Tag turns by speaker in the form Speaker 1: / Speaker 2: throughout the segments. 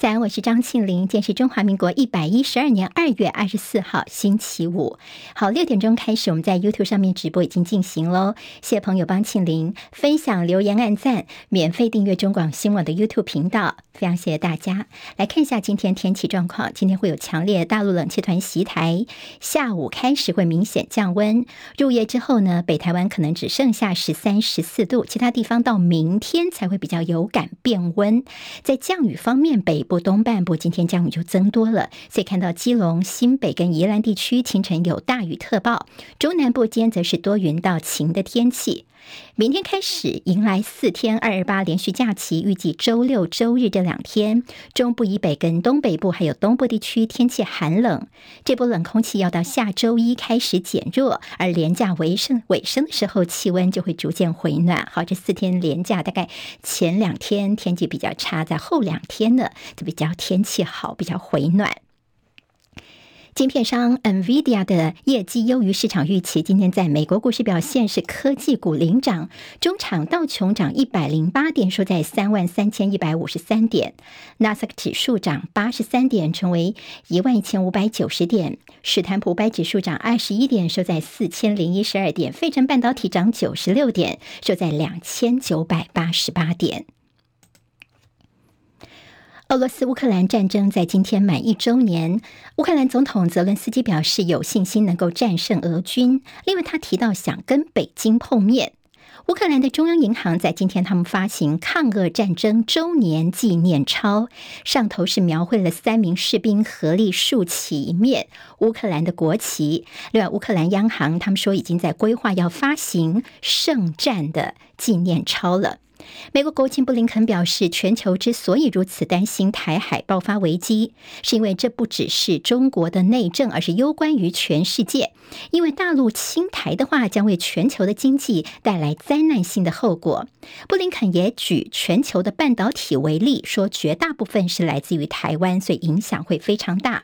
Speaker 1: 早安，我是张庆玲。今天是中华民国一百一十二年二月二十四号，星期五。好，六点钟开始，我们在 YouTube 上面直播已经进行喽。谢谢朋友帮庆玲分享、留言、按赞，免费订阅中广新闻的 YouTube 频道，非常谢谢大家。来看一下今天天气状况，今天会有强烈大陆冷气团袭台，下午开始会明显降温，入夜之后呢，北台湾可能只剩下十三、十四度，其他地方到明天才会比较有感变温。在降雨方面，北部东半部今天降雨就增多了，所以看到基隆、新北跟宜兰地区清晨有大雨特报，中南部间则是多云到晴的天气。明天开始迎来四天二二八连续假期，预计周六周日这两天，中部以北跟东北部还有东部地区天气寒冷。这波冷空气要到下周一开始减弱，而连假尾声尾声的时候，气温就会逐渐回暖。好，这四天连假大概前两天天气比较差，在后两天呢就比较天气好，比较回暖。晶片商 NVIDIA 的业绩优于市场预期，今天在美国股市表现是科技股领涨，中场道琼涨一百零八点，收在三万三千一百五十三点；纳斯达克指数涨八十三点，成为一万一千五百九十点；史坦普五百指数涨二十一点，收在四千零一十二点；费城半导体涨九十六点，收在两千九百八十八点。俄罗斯乌克兰战争在今天满一周年，乌克兰总统泽伦斯基表示有信心能够战胜俄军。另外，他提到想跟北京碰面。乌克兰的中央银行在今天他们发行抗俄战争周年纪念钞，上头是描绘了三名士兵合力竖起一面乌克兰的国旗。另外，乌克兰央行他们说已经在规划要发行圣战的纪念钞了。美国国务卿布林肯表示，全球之所以如此担心台海爆发危机，是因为这不只是中国的内政，而是攸关于全世界。因为大陆侵台的话，将为全球的经济带来灾难性的后果。布林肯也举全球的半导体为例，说绝大部分是来自于台湾，所以影响会非常大。《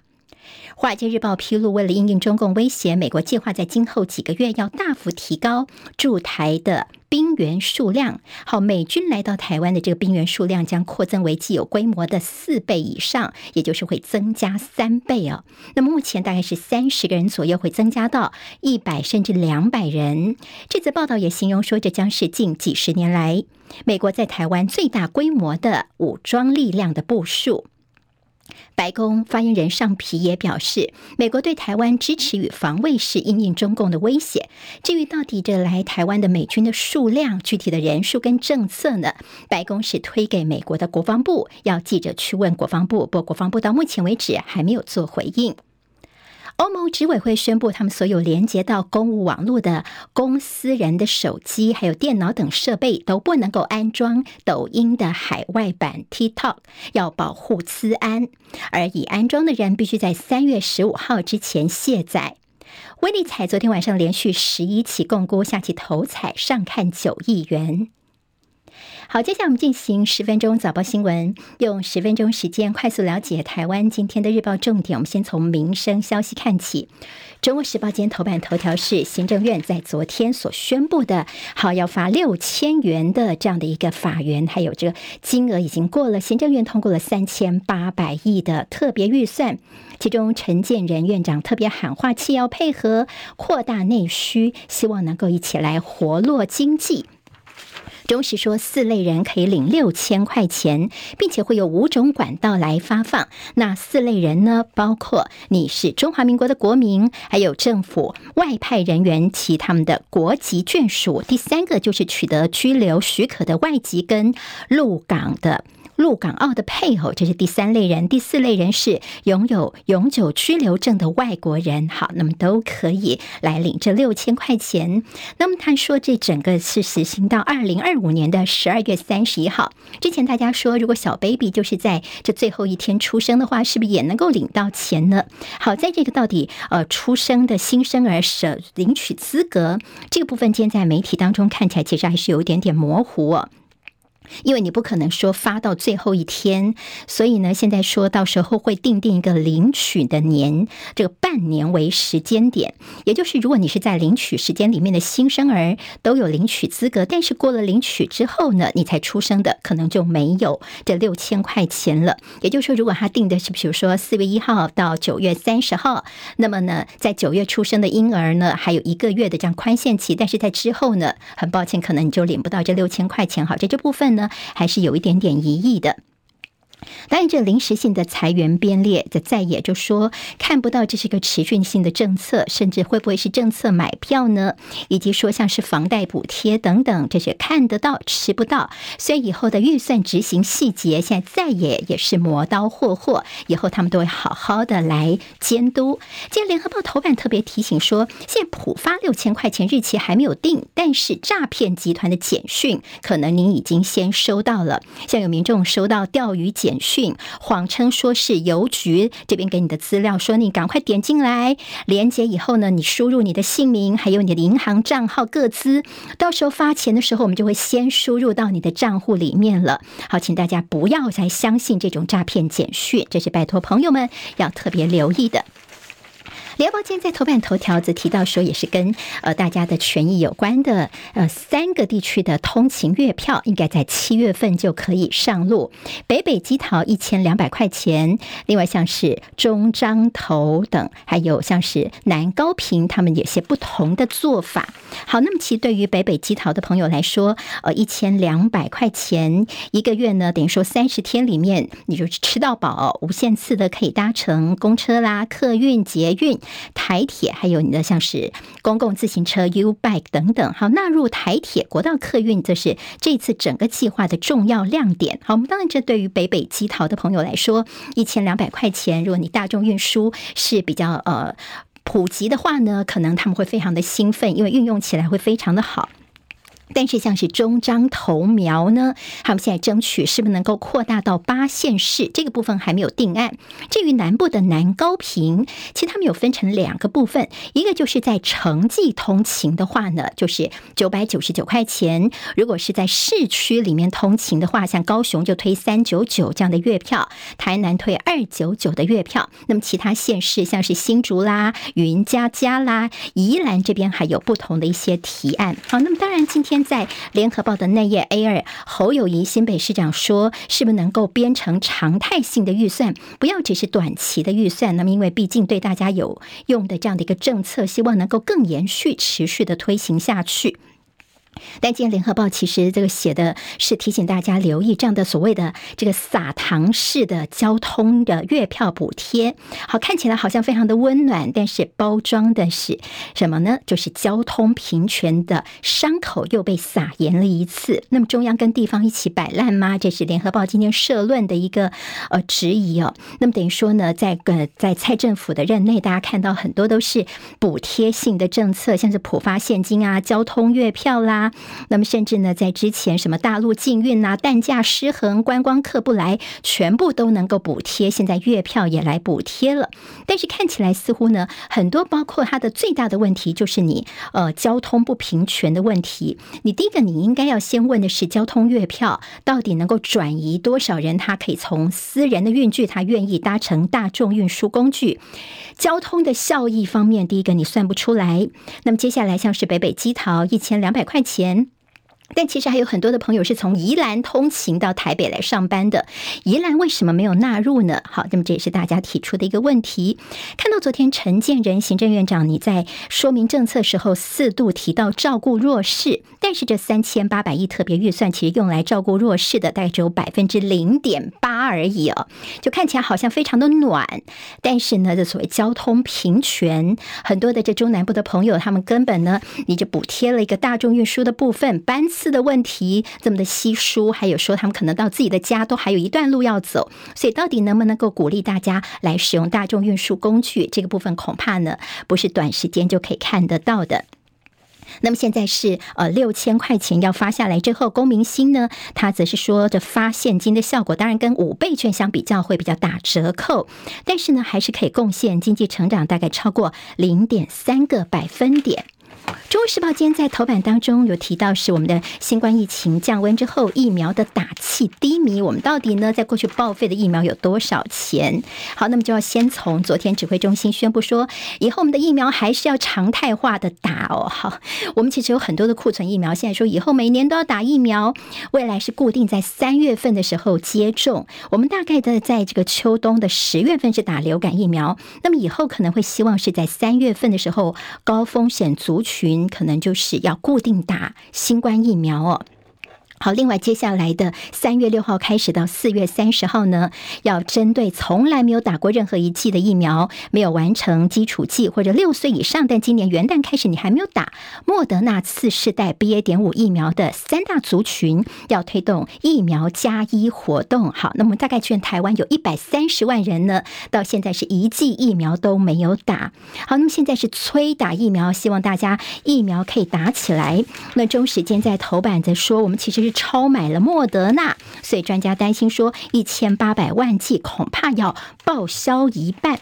Speaker 1: 华尔街日报》披露，为了应应中共威胁，美国计划在今后几个月要大幅提高驻台的兵员数量。好，美军来到台湾的这个兵员数量将扩增为既有规模的四倍以上，也就是会增加三倍哦。那么目前大概是三十个人左右，会增加到一百甚至两百人。这则报道也形容说，这将是近几十年来美国在台湾最大规模的武装力量的部署。白宫发言人尚皮也表示，美国对台湾支持与防卫是因应中共的威胁。至于到底这来台湾的美军的数量、具体的人数跟政策呢？白宫是推给美国的国防部，要记者去问国防部，不过国防部到目前为止还没有做回应。欧盟执委会宣布，他们所有连接到公务网络的公司人的手机、还有电脑等设备都不能够安装抖音的海外版 TikTok，要保护资安。而已安装的人必须在三月十五号之前卸载。威力彩昨天晚上连续十一起共估下棋头彩上看九亿元。好，接下来我们进行十分钟早报新闻，用十分钟时间快速了解台湾今天的日报重点。我们先从民生消息看起，《中国时报》今天头版头条是行政院在昨天所宣布的，好要发六千元的这样的一个法源，还有这个金额已经过了，行政院通过了三千八百亿的特别预算，其中陈建仁院长特别喊话，企业要配合扩大内需，希望能够一起来活络经济。中时说，四类人可以领六千块钱，并且会有五种管道来发放。那四类人呢，包括你是中华民国的国民，还有政府外派人员其他们的国籍眷属。第三个就是取得居留许可的外籍跟入港的。陆港澳的配偶，这是第三类人；第四类人是拥有永久居留证的外国人。好，那么都可以来领这六千块钱。那么他说，这整个是实行到二零二五年的十二月三十一号之前。大家说，如果小 baby 就是在这最后一天出生的话，是不是也能够领到钱呢？好，在这个到底呃出生的新生儿是领取资格这个部分，今天在媒体当中看起来其实还是有一点点模糊哦。因为你不可能说发到最后一天，所以呢，现在说到时候会定定一个领取的年，这个半年为时间点，也就是如果你是在领取时间里面的新生儿都有领取资格，但是过了领取之后呢，你才出生的可能就没有这六千块钱了。也就是说，如果他定的是比如说四月一号到九月三十号，那么呢，在九月出生的婴儿呢，还有一个月的这样宽限期，但是在之后呢，很抱歉，可能你就领不到这六千块钱。好，这这部分呢，还是有一点点疑义的。当然，这临时性的裁员编列，这再也就说看不到这是个持续性的政策，甚至会不会是政策买票呢？以及说像是房贷补贴等等，这些看得到吃不到，所以以后的预算执行细节，现在再也也是磨刀霍霍，以后他们都会好好的来监督。今天联合报头版特别提醒说，现在普发六千块钱日期还没有定，但是诈骗集团的简讯可能您已经先收到了，像有民众收到钓鱼简。讯谎称说是邮局这边给你的资料，说你赶快点进来，连接以后呢，你输入你的姓名，还有你的银行账号各资，到时候发钱的时候，我们就会先输入到你的账户里面了。好，请大家不要再相信这种诈骗简讯，这是拜托朋友们要特别留意的。联合报今天在头版头条则提到说，也是跟呃大家的权益有关的，呃三个地区的通勤月票应该在七月份就可以上路。北北基桃一千两百块钱，另外像是中彰投等，还有像是南高屏，他们有些不同的做法。好，那么其实对于北北基桃的朋友来说，呃一千两百块钱一个月呢，等于说三十天里面你就吃到饱，无限次的可以搭乘公车啦、客运、捷运。台铁还有你的像是公共自行车 U-Bike 等等，好，纳入台铁国道客运，这是这次整个计划的重要亮点。好，我们当然这对于北北基桃的朋友来说，一千两百块钱，如果你大众运输是比较呃普及的话呢，可能他们会非常的兴奋，因为运用起来会非常的好。但是像是中彰投苗呢，他们现在争取是不是能够扩大到八县市？这个部分还没有定案。至于南部的南高屏，其实他们有分成两个部分，一个就是在城际通勤的话呢，就是九百九十九块钱；如果是在市区里面通勤的话，像高雄就推三九九这样的月票，台南推二九九的月票。那么其他县市像是新竹啦、云嘉嘉啦、宜兰这边还有不同的一些提案。好，那么当然今天。在联合报的内页 A 二，侯友谊新北市长说，是不是能够编成常态性的预算，不要只是短期的预算？那么，因为毕竟对大家有用的这样的一个政策，希望能够更延续、持续的推行下去。但今天联合报其实这个写的是提醒大家留意这样的所谓的这个撒糖式的交通的月票补贴，好，看起来好像非常的温暖，但是包装的是什么呢？就是交通平权的伤口又被撒盐了一次。那么中央跟地方一起摆烂吗？这是联合报今天社论的一个呃质疑哦。那么等于说呢，在呃在蔡政府的任内，大家看到很多都是补贴性的政策，像是普发现金啊、交通月票啦。那么，甚至呢，在之前什么大陆禁运呐、蛋价失衡、观光客不来，全部都能够补贴。现在月票也来补贴了，但是看起来似乎呢，很多包括它的最大的问题就是你呃交通不平权的问题。你第一个你应该要先问的是，交通月票到底能够转移多少人？他可以从私人的运具，他愿意搭乘大众运输工具，交通的效益方面，第一个你算不出来。那么接下来像是北北基桃一千两百块钱。钱，但其实还有很多的朋友是从宜兰通勤到台北来上班的。宜兰为什么没有纳入呢？好，那么这也是大家提出的一个问题。看到昨天陈建仁行政院长你在说明政策时候四度提到照顾弱势，但是这三千八百亿特别预算其实用来照顾弱势的大概只有百分之零点八而已哦，就看起来好像非常的暖。但是呢，这所谓交通平权，很多的这中南部的朋友他们根本呢，你就补贴了一个大众运输的部分班次的问题这么的稀疏，还有说他们可能到自己的家都还有一段路要走，所以到底能不能够鼓励大家来使用大众运输工具，这个部分恐怕呢不是短时间就可以看得到的。那么现在是呃六千块钱要发下来之后，公明星呢，他则是说这发现金的效果当然跟五倍券相比较会比较打折扣，但是呢还是可以贡献经济成长大概超过零点三个百分点。中国时报今天在头版当中有提到，是我们的新冠疫情降温之后，疫苗的打气低迷。我们到底呢，在过去报废的疫苗有多少钱？好，那么就要先从昨天指挥中心宣布说，以后我们的疫苗还是要常态化的打哦。好，我们其实有很多的库存疫苗，现在说以后每年都要打疫苗，未来是固定在三月份的时候接种。我们大概的在这个秋冬的十月份是打流感疫苗，那么以后可能会希望是在三月份的时候，高风险族群。群可能就是要固定打新冠疫苗哦。好，另外接下来的三月六号开始到四月三十号呢，要针对从来没有打过任何一剂的疫苗、没有完成基础剂或者六岁以上，但今年元旦开始你还没有打莫德纳次世代 BA. 点五疫苗的三大族群，要推动疫苗加一活动。好，那么大概全台湾有一百三十万人呢，到现在是一剂疫苗都没有打。好，那么现在是催打疫苗，希望大家疫苗可以打起来。那中时间在头版在说，我们其实。是超买了莫德纳，所以专家担心说，一千八百万剂恐怕要报销一半。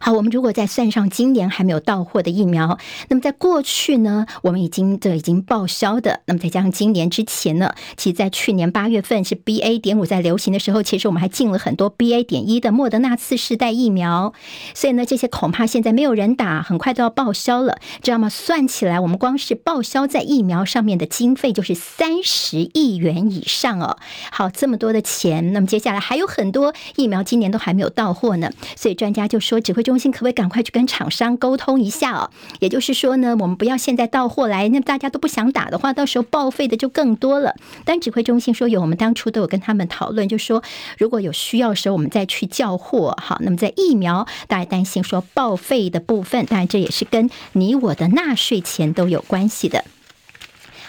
Speaker 1: 好，我们如果再算上今年还没有到货的疫苗，那么在过去呢，我们已经这已经报销的，那么再加上今年之前呢，其实在去年八月份是 BA 点五在流行的时候，其实我们还进了很多 BA 点一的莫德纳次世代疫苗，所以呢，这些恐怕现在没有人打，很快都要报销了，知道吗？算起来，我们光是报销在疫苗上面的经费就是三十亿元以上哦。好，这么多的钱，那么接下来还有很多疫苗今年都还没有到货呢，所以专家就说只挥。中心可不可以赶快去跟厂商沟通一下哦？也就是说呢，我们不要现在到货来，那大家都不想打的话，到时候报废的就更多了。但指挥中心说有，我们当初都有跟他们讨论，就说如果有需要的时候，我们再去叫货。好，那么在疫苗，大家担心说报废的部分，当然这也是跟你我的纳税钱都有关系的。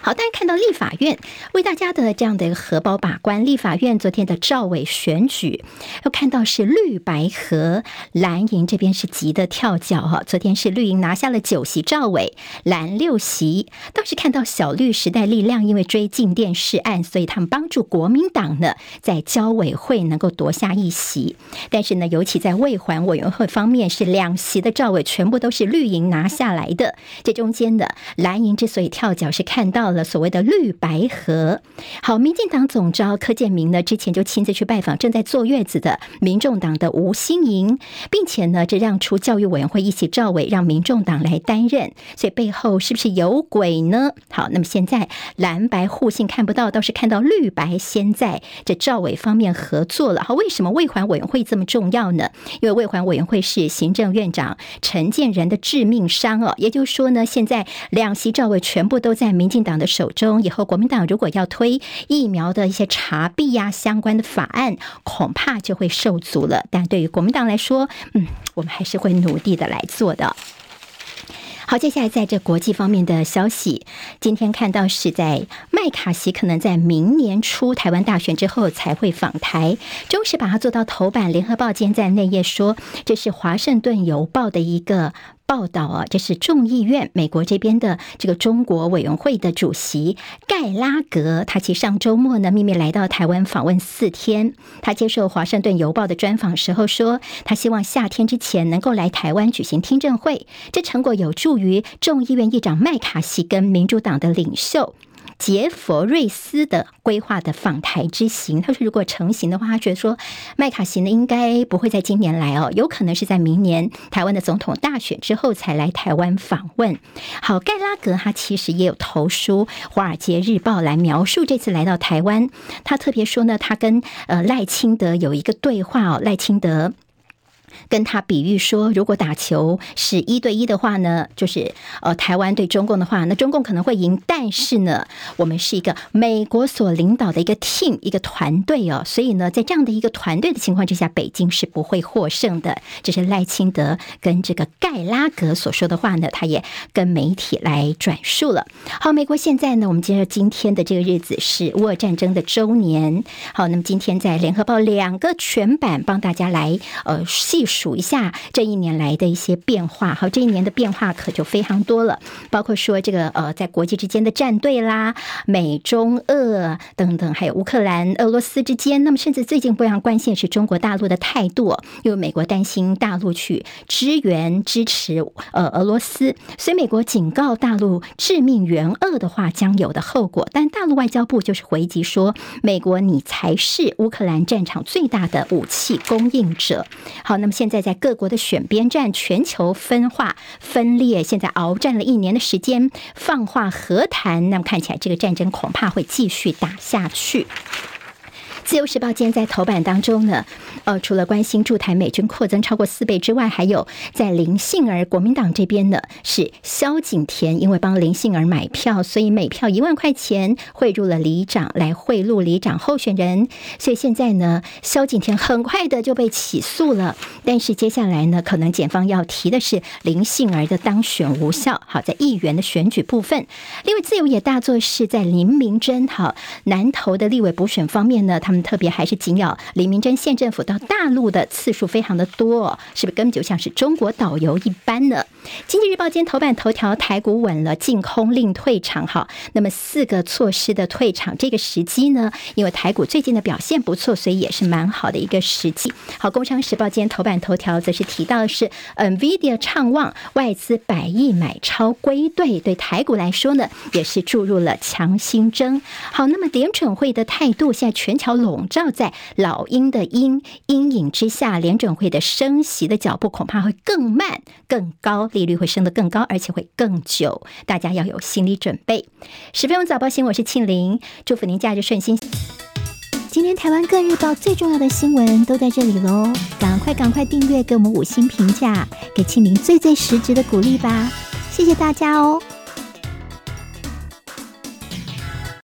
Speaker 1: 好，大家看到立法院为大家的这样的一个荷包把关。立法院昨天的赵伟选举，要看到是绿白和，蓝营这边是急得跳脚哈。昨天是绿营拿下了九席赵伟，蓝六席。倒是看到小绿时代力量因为追进电视案，所以他们帮助国民党呢在交委会能够夺下一席。但是呢，尤其在未还委员会方面，是两席的赵伟全部都是绿营拿下来的。这中间的蓝营之所以跳脚，是看到。了所谓的绿白合，好，民进党总召柯建铭呢，之前就亲自去拜访正在坐月子的民众党的吴欣盈，并且呢，这让出教育委员会一席召委，让民众党来担任，所以背后是不是有鬼呢？好，那么现在蓝白互信看不到，倒是看到绿白先在这赵委方面合作了。好，为什么卫环委员会这么重要呢？因为卫环委员会是行政院长陈建仁的致命伤哦，也就是说呢，现在两席赵委全部都在民进党的手中，以后国民党如果要推疫苗的一些查弊呀相关的法案，恐怕就会受阻了。但对于国民党来说，嗯，我们还是会努力的来做的。好，接下来在这国际方面的消息，今天看到是在麦卡锡可能在明年初台湾大选之后才会访台，中时把它做到头版。联合报今天在内页说，这是华盛顿邮报的一个。报道啊，这是众议院美国这边的这个中国委员会的主席盖拉格，他其实上周末呢秘密来到台湾访问四天。他接受《华盛顿邮报》的专访时候说，他希望夏天之前能够来台湾举行听证会，这成果有助于众议院议长麦卡锡跟民主党的领袖。杰佛瑞斯的规划的访台之行，他说如果成行的话，他觉得说麦卡锡呢应该不会在今年来哦，有可能是在明年台湾的总统大选之后才来台湾访问。好，盖拉格他其实也有投书《华尔街日报》来描述这次来到台湾，他特别说呢，他跟呃赖清德有一个对话哦，赖清德。跟他比喻说，如果打球是一对一的话呢，就是呃台湾对中共的话，那中共可能会赢。但是呢，我们是一个美国所领导的一个 team 一个团队哦，所以呢，在这样的一个团队的情况之下，北京是不会获胜的。这是赖清德跟这个盖拉格所说的话呢，他也跟媒体来转述了。好，美国现在呢，我们接着今天的这个日子是乌俄战争的周年。好，那么今天在联合报两个全版帮大家来呃细。细数一下这一年来的一些变化。好，这一年的变化可就非常多了，包括说这个呃，在国际之间的战队啦，美中俄等等，还有乌克兰、俄罗斯之间。那么，甚至最近非常关心是中国大陆的态度，因为美国担心大陆去支援支持呃俄罗斯，所以美国警告大陆，致命援俄的话将有的后果。但大陆外交部就是回击说，美国你才是乌克兰战场最大的武器供应者。好，那么现在在各国的选边站，全球分化分裂，现在鏖战了一年的时间，放话和谈，那么看起来这个战争恐怕会继续打下去。自由时报今天在头版当中呢，呃，除了关心驻台美军扩增超过四倍之外，还有在林杏儿国民党这边呢，是萧景田因为帮林杏儿买票，所以每票一万块钱汇入了里长来贿赂里长候选人，所以现在呢，萧景田很快的就被起诉了。但是接下来呢，可能检方要提的是林杏儿的当选无效。好，在议员的选举部分，另外自由也大作是在林明珍好南投的立委补选方面呢，他他们。特别还是紧咬林明溱县政府到大陆的次数非常的多，是不是根本就像是中国导游一般呢？经济日报今天头版头条，台股稳了，净空令退场。哈，那么四个措施的退场，这个时机呢？因为台股最近的表现不错，所以也是蛮好的一个时机。好，工商时报今天头版头条则是提到的是，NVIDIA 畅旺外资百亿买超归队，对台股来说呢，也是注入了强心针。好，那么联准会的态度，现在全球笼罩在老鹰的鹰阴影之下，联准会的升息的脚步恐怕会更慢、更高，利率会升得更高，而且会更久，大家要有心理准备。十分钟早报新，我是庆玲，祝福您假日顺心。今天台湾各日报最重要的新闻都在这里喽，赶快赶快订阅，给我们五星评价，给庆玲最最实质的鼓励吧，谢谢大家哦。